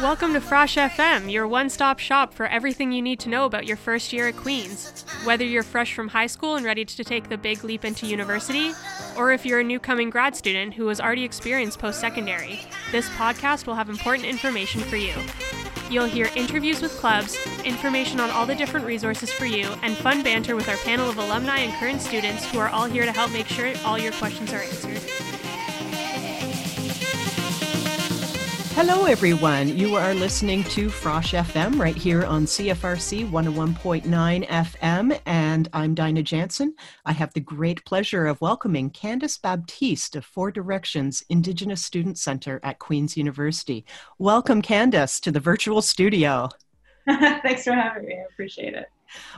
Welcome to Frosh FM, your one stop shop for everything you need to know about your first year at Queen's. Whether you're fresh from high school and ready to take the big leap into university, or if you're a new coming grad student who has already experienced post secondary, this podcast will have important information for you. You'll hear interviews with clubs, information on all the different resources for you, and fun banter with our panel of alumni and current students who are all here to help make sure all your questions are answered. Hello, everyone. You are listening to Frosh FM right here on CFRC 101.9 FM, and I'm Dinah Jansen. I have the great pleasure of welcoming Candace Baptiste of Four Directions Indigenous Student Center at Queen's University. Welcome, Candace, to the virtual studio. Thanks for having me. I appreciate it.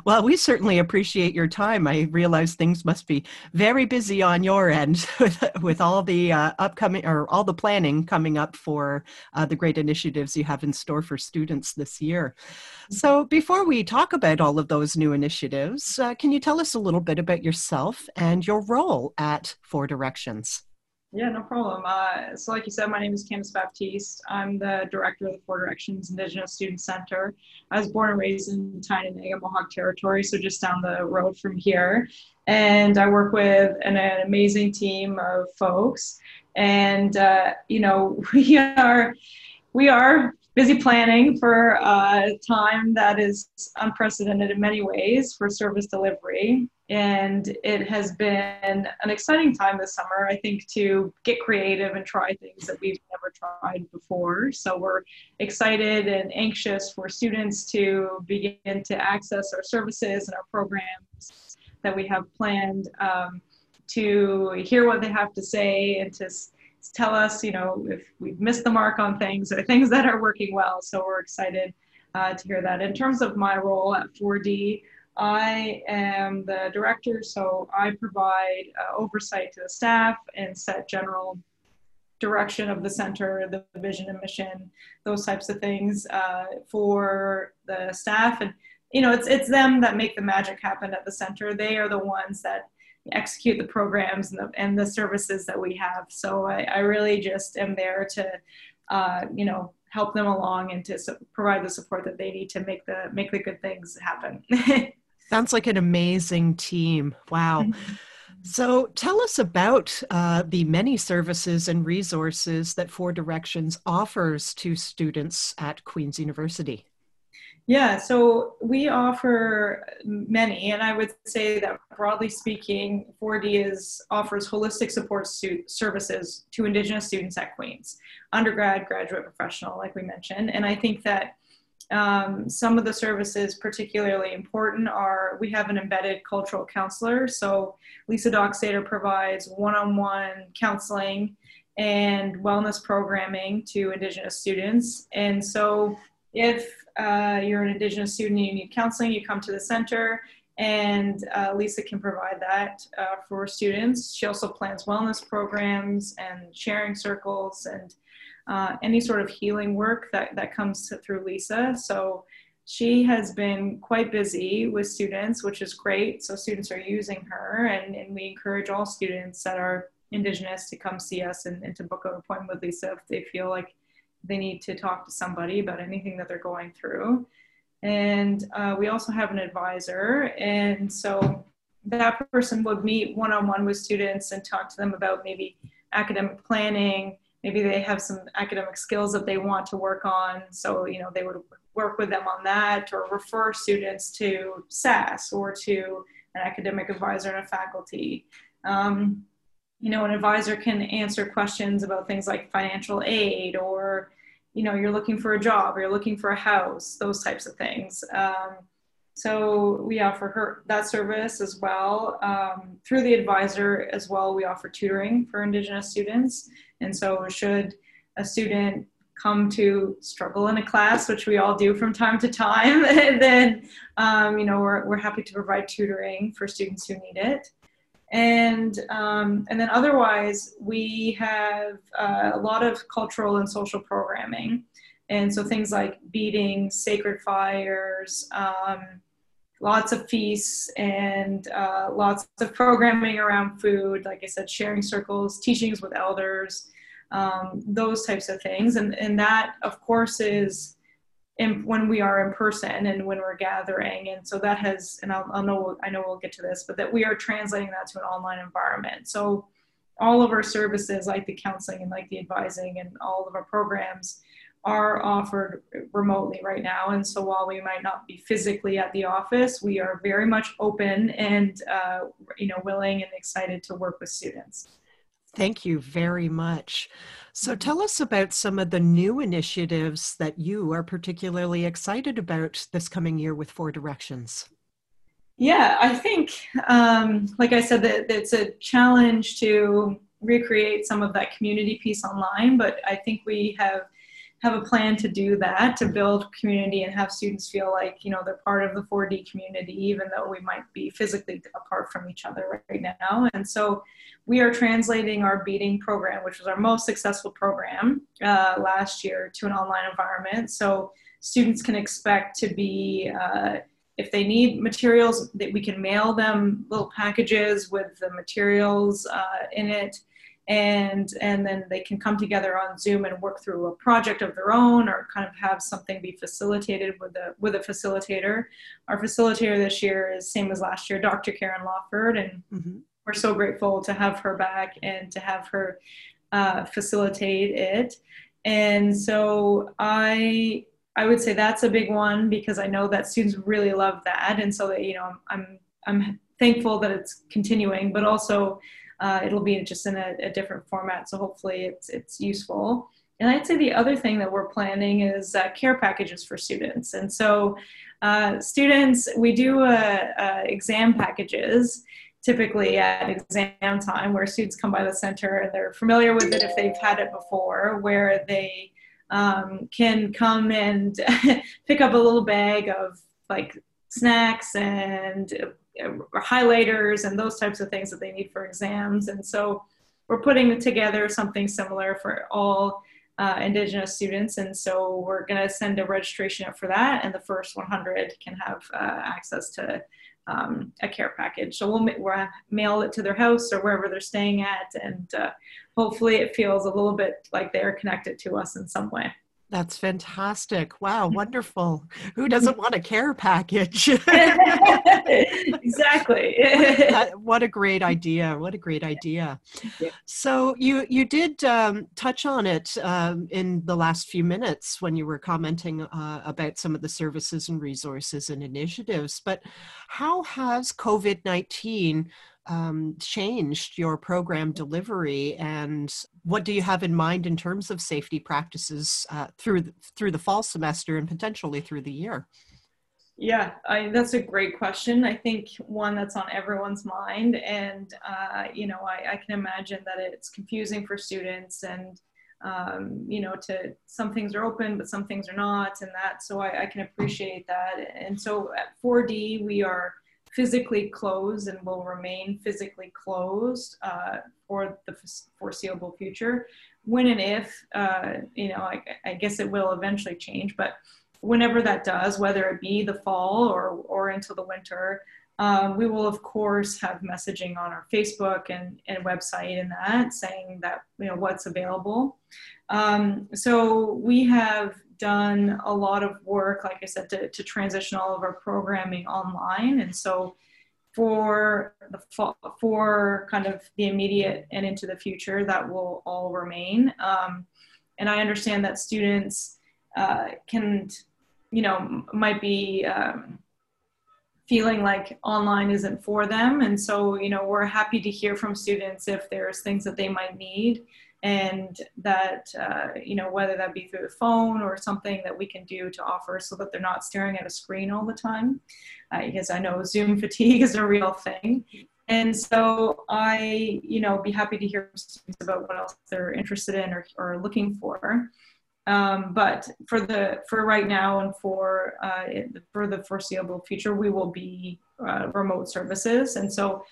Well, we certainly appreciate your time. I realize things must be very busy on your end with, with all the uh, upcoming or all the planning coming up for uh, the great initiatives you have in store for students this year. Mm-hmm. So, before we talk about all of those new initiatives, uh, can you tell us a little bit about yourself and your role at Four Directions? Yeah, no problem. Uh, so, like you said, my name is Candace Baptiste. I'm the director of the Four Directions Indigenous Student Center. I was born and raised in Tyendinaga, Mohawk Territory, so just down the road from here. And I work with an, an amazing team of folks. And uh, you know, we are we are busy planning for a time that is unprecedented in many ways for service delivery. And it has been an exciting time this summer, I think, to get creative and try things that we've never tried before. So we're excited and anxious for students to begin to access our services and our programs that we have planned, um, to hear what they have to say and to tell us, you know, if we've missed the mark on things or things that are working well. So we're excited uh, to hear that. In terms of my role at 4D, I am the director, so I provide uh, oversight to the staff and set general direction of the center, the vision and mission, those types of things uh, for the staff. And you know, it's it's them that make the magic happen at the center. They are the ones that execute the programs and the, and the services that we have. So I, I really just am there to, uh, you know, help them along and to provide the support that they need to make the make the good things happen. Sounds like an amazing team. Wow. Mm-hmm. So, tell us about uh, the many services and resources that Four Directions offers to students at Queen's University. Yeah, so we offer many, and I would say that broadly speaking, 4D is offers holistic support services to Indigenous students at Queen's, undergrad, graduate, professional, like we mentioned. And I think that um, some of the services particularly important are we have an embedded cultural counselor. So Lisa Dockstader provides one-on-one counseling and wellness programming to Indigenous students. And so if uh, you're an Indigenous student and you need counseling, you come to the center and uh, Lisa can provide that uh, for students. She also plans wellness programs and sharing circles and uh, any sort of healing work that, that comes through Lisa. So she has been quite busy with students, which is great. So students are using her, and, and we encourage all students that are Indigenous to come see us and, and to book an appointment with Lisa if they feel like they need to talk to somebody about anything that they're going through. And uh, we also have an advisor. And so that person would meet one on one with students and talk to them about maybe academic planning. Maybe they have some academic skills that they want to work on. So, you know, they would work with them on that or refer students to SAS or to an academic advisor and a faculty. Um, you know, an advisor can answer questions about things like financial aid or, you know, you're looking for a job or you're looking for a house, those types of things. Um, so we offer her that service as well. Um, through the advisor as well, we offer tutoring for Indigenous students. And so should a student come to struggle in a class, which we all do from time to time, then, um, you know, we're, we're happy to provide tutoring for students who need it. And, um, and then otherwise, we have uh, a lot of cultural and social programming. And so things like beading, sacred fires, um, lots of feasts, and uh, lots of programming around food. Like I said, sharing circles, teachings with elders, um, those types of things. And, and that, of course, is in, when we are in person and when we're gathering. And so that has, and I'll, I'll know, I know we'll get to this, but that we are translating that to an online environment. So all of our services, like the counseling and like the advising and all of our programs, are offered remotely right now. And so while we might not be physically at the office, we are very much open and uh, you know willing and excited to work with students. Thank you very much. So tell us about some of the new initiatives that you are particularly excited about this coming year with Four Directions. Yeah, I think, um, like I said, that it's a challenge to recreate some of that community piece online, but I think we have have a plan to do that to build community and have students feel like you know they're part of the 4d community even though we might be physically apart from each other right now. And so we are translating our beading program which was our most successful program uh, last year to an online environment. So students can expect to be uh, if they need materials that we can mail them little packages with the materials uh, in it and and then they can come together on zoom and work through a project of their own or kind of have something be facilitated with a with a facilitator. Our facilitator this year is same as last year dr karen lawford and mm-hmm. we're so grateful to have her back and to have her uh, facilitate it. And so i i would say that's a big one because i know that students really love that. And so that you know i'm i'm, I'm thankful that it's continuing but also uh, it'll be just in a, a, different format, so hopefully it's it's useful. And I'd say the other thing that we're planning is uh, care packages for students. And so, uh, students, we do uh, uh, exam packages typically at exam time where students come by the center and they're familiar with it if they've had it before, where they um, can come and pick up a little bag of like snacks and highlighters and those types of things that they need for exams. And so we're putting together something similar for all uh, Indigenous students. And so we're going to send a registration up for that. And the first 100 can have uh, access to um, a care package. So we'll, we'll mail it to their house or wherever they're staying at. And uh, hopefully it feels a little bit like they're connected to us in some way. That's fantastic. Wow, wonderful. Who doesn't want a care package? exactly. what a great idea. What a great idea. So you you did um, touch on it um, in the last few minutes when you were commenting uh, about some of the services and resources and initiatives, but how has COVID-19 um, changed your program delivery and what do you have in mind in terms of safety practices uh, through the, through the fall semester and potentially through the year? Yeah I, that's a great question. I think one that's on everyone's mind and uh, you know I, I, can imagine that it's confusing for students and um, you know to some things are open but some things are not and that so I, I can appreciate that. And so at 4d we are physically closed and will remain physically closed uh, for the foreseeable future. When and if, uh, you know, I, I, guess it will eventually change, but whenever that does, whether it be the fall or, or into the winter, um, we will of course have messaging on our Facebook and, and website and that saying that, you know, what's available. Um, so we have done a lot of work, like I said, to, to transition all of our programming online. And so for the for kind of the immediate and into the future, that will all remain. Um, and I understand that students uh, can, you know, might be um, feeling like online isn't for them. And so, you know, we're happy to hear from students if there's things that they might need and that uh, you know whether that be through the phone or something that we can do to offer so that they're not staring at a screen all the time uh, because i know zoom fatigue is a real thing. And so i you know be happy to hear students about what else they're interested in or, or looking for. Um, but for the for right now and for uh, for the foreseeable future we will be uh, remote services. And so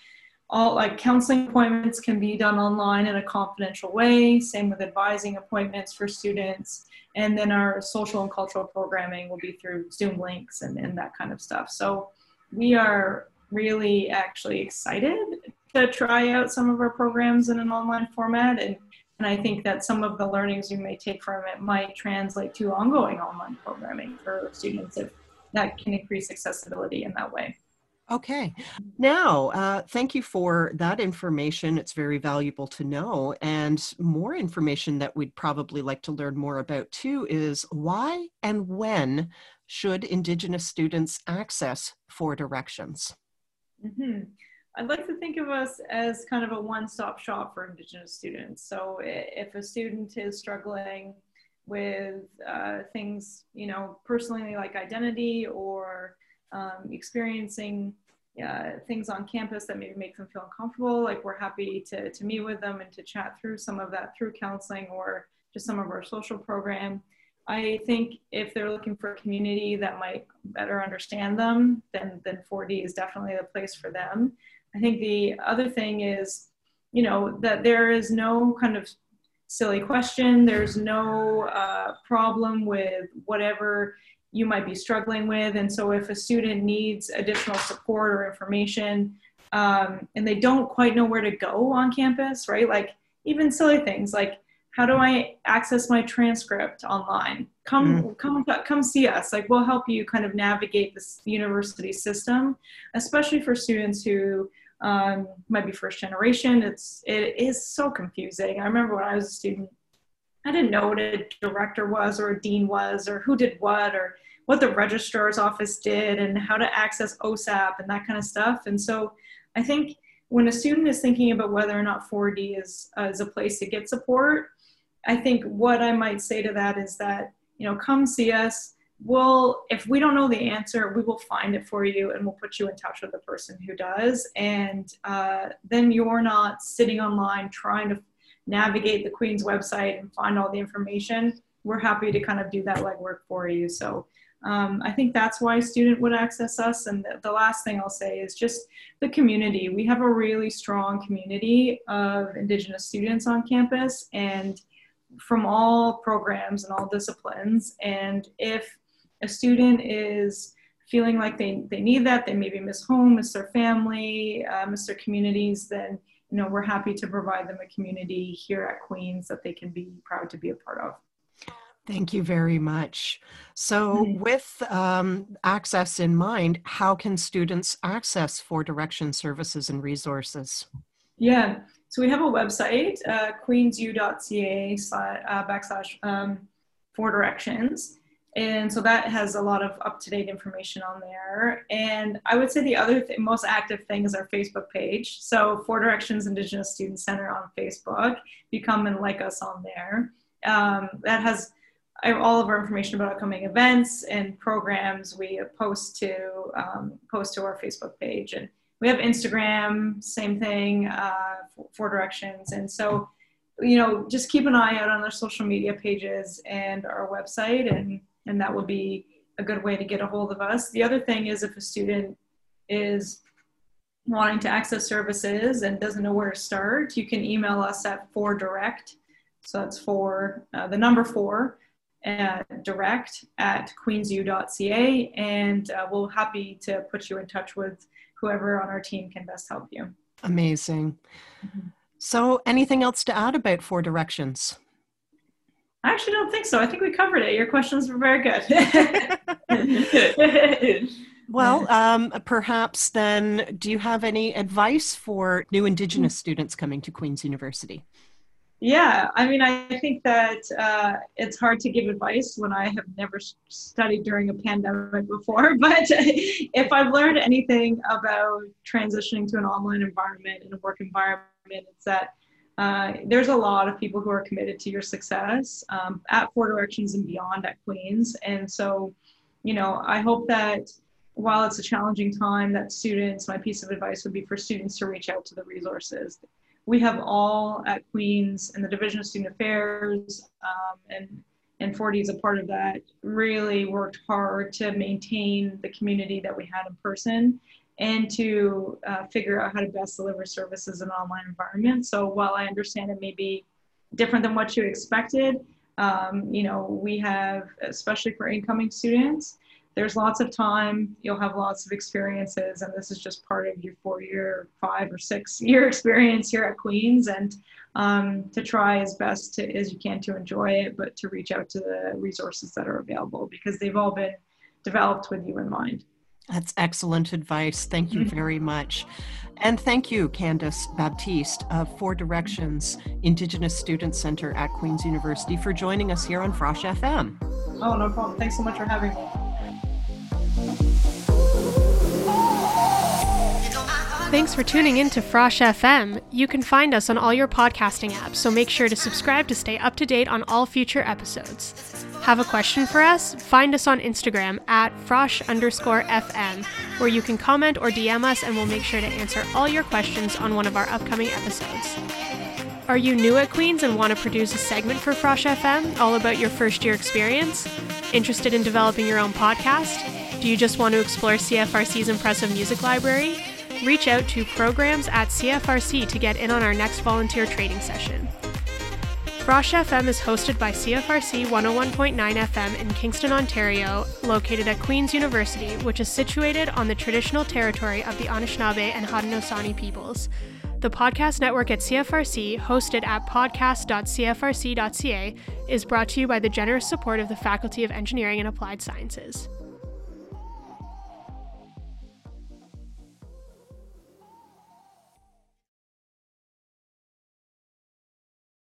all like counseling appointments can be done online in a confidential way. Same with advising appointments for students. And then our social and cultural programming will be through Zoom links and, and that kind of stuff. So we are really actually excited to try out some of our programs in an online format. And, and I think that some of the learnings you may take from it might translate to ongoing online programming for students if that can increase accessibility in that way. Okay. Now, uh, thank you for that information. It's very valuable to know. And more information that we'd probably like to learn more about too is why and when should Indigenous students access Four Directions? Mm-hmm. I'd like to think of us as kind of a one stop shop for Indigenous students. So if a student is struggling with uh, things, you know, personally like identity or um, experiencing uh, things on campus that maybe make them feel uncomfortable, like we're happy to, to meet with them and to chat through some of that through counseling or just some of our social program. I think if they're looking for a community that might better understand them, then, then 4D is definitely the place for them. I think the other thing is, you know, that there is no kind of silly question. There's no uh, problem with whatever you might be struggling with. And so if a student needs additional support or information um, and they don't quite know where to go on campus, right? Like even silly things like, how do I access my transcript online? Come, mm. come, come see us. Like we'll help you kind of navigate this university system, especially for students who um, might be first generation. It's it is so confusing. I remember when I was a student, I didn't know what a director was or a dean was or who did what or what the registrar's office did and how to access OSAP and that kind of stuff. And so I think when a student is thinking about whether or not 4D is, uh, is a place to get support, I think what I might say to that is that, you know, come see us. We'll, if we don't know the answer, we will find it for you and we'll put you in touch with the person who does. And uh, then you're not sitting online trying to navigate the Queen's website and find all the information. We're happy to kind of do that legwork for you. So um, I think that's why a student would access us. And the, the, last thing I'll say is just the community. We have a really strong community of Indigenous students on campus and from all programs and all disciplines. And if a student is feeling like they, they need that, they maybe miss home, miss their family, uh, miss their communities, then you know, we're happy to provide them a community here at Queen's that they can be proud to be a part of. Thank you very much. So, mm-hmm. with um, access in mind, how can students access Four Direction services and resources? Yeah, so we have a website, uh, queensu.ca uh, backslash um, Four Directions. And so that has a lot of up to date information on there. And I would say the other th- most active thing is our Facebook page. So, Four Directions Indigenous Student Center on Facebook. You come and like us on there. Um, that has all of our information about upcoming events and programs we post to um, post to our Facebook page, and we have Instagram, same thing, uh, Four Directions, and so you know just keep an eye out on our social media pages and our website, and and that will be a good way to get a hold of us. The other thing is if a student is wanting to access services and doesn't know where to start, you can email us at four direct. So that's for uh, the number four at direct at queensu.ca, and uh, we'll happy to put you in touch with whoever on our team can best help you. Amazing. Mm-hmm. So, anything else to add about Four Directions? I actually don't think so. I think we covered it. Your questions were very good. well, um, perhaps then, do you have any advice for new Indigenous students coming to Queen's University? Yeah, I mean, I think that uh, it's hard to give advice when I have never studied during a pandemic before. But if I've learned anything about transitioning to an online environment and a work environment, it's that uh, there's a lot of people who are committed to your success um, at Four Directions and beyond at Queens. And so, you know, I hope that while it's a challenging time, that students, my piece of advice would be for students to reach out to the resources we have all at Queens and the Division of Student Affairs um, and and 4D is a part of that, really worked hard to maintain the community that we had in person. And to uh, figure out how to best deliver services in an online environment. So while I understand it may be different than what you expected, um, you know, we have, especially for incoming students, there's lots of time, you'll have lots of experiences, and this is just part of your four year, five or six year experience here at Queen's. And um, to try as best to, as you can to enjoy it, but to reach out to the resources that are available because they've all been developed with you in mind. That's excellent advice. Thank you mm-hmm. very much. And thank you, Candace Baptiste of Four Directions Indigenous Student Center at Queen's University, for joining us here on Frosh FM. Oh, no problem. Thanks so much for having me. Thanks for tuning in to Frosh FM. You can find us on all your podcasting apps, so make sure to subscribe to stay up to date on all future episodes. Have a question for us? Find us on Instagram at frosh underscore FM, where you can comment or DM us and we'll make sure to answer all your questions on one of our upcoming episodes. Are you new at Queen's and want to produce a segment for Frosh FM all about your first year experience? Interested in developing your own podcast? Do you just want to explore CFRC's impressive music library? Reach out to programs at CFRC to get in on our next volunteer training session. Frosh FM is hosted by CFRC 101.9 FM in Kingston, Ontario, located at Queen's University, which is situated on the traditional territory of the Anishinaabe and Haudenosaunee peoples. The podcast network at CFRC, hosted at podcast.cfrc.ca, is brought to you by the generous support of the Faculty of Engineering and Applied Sciences.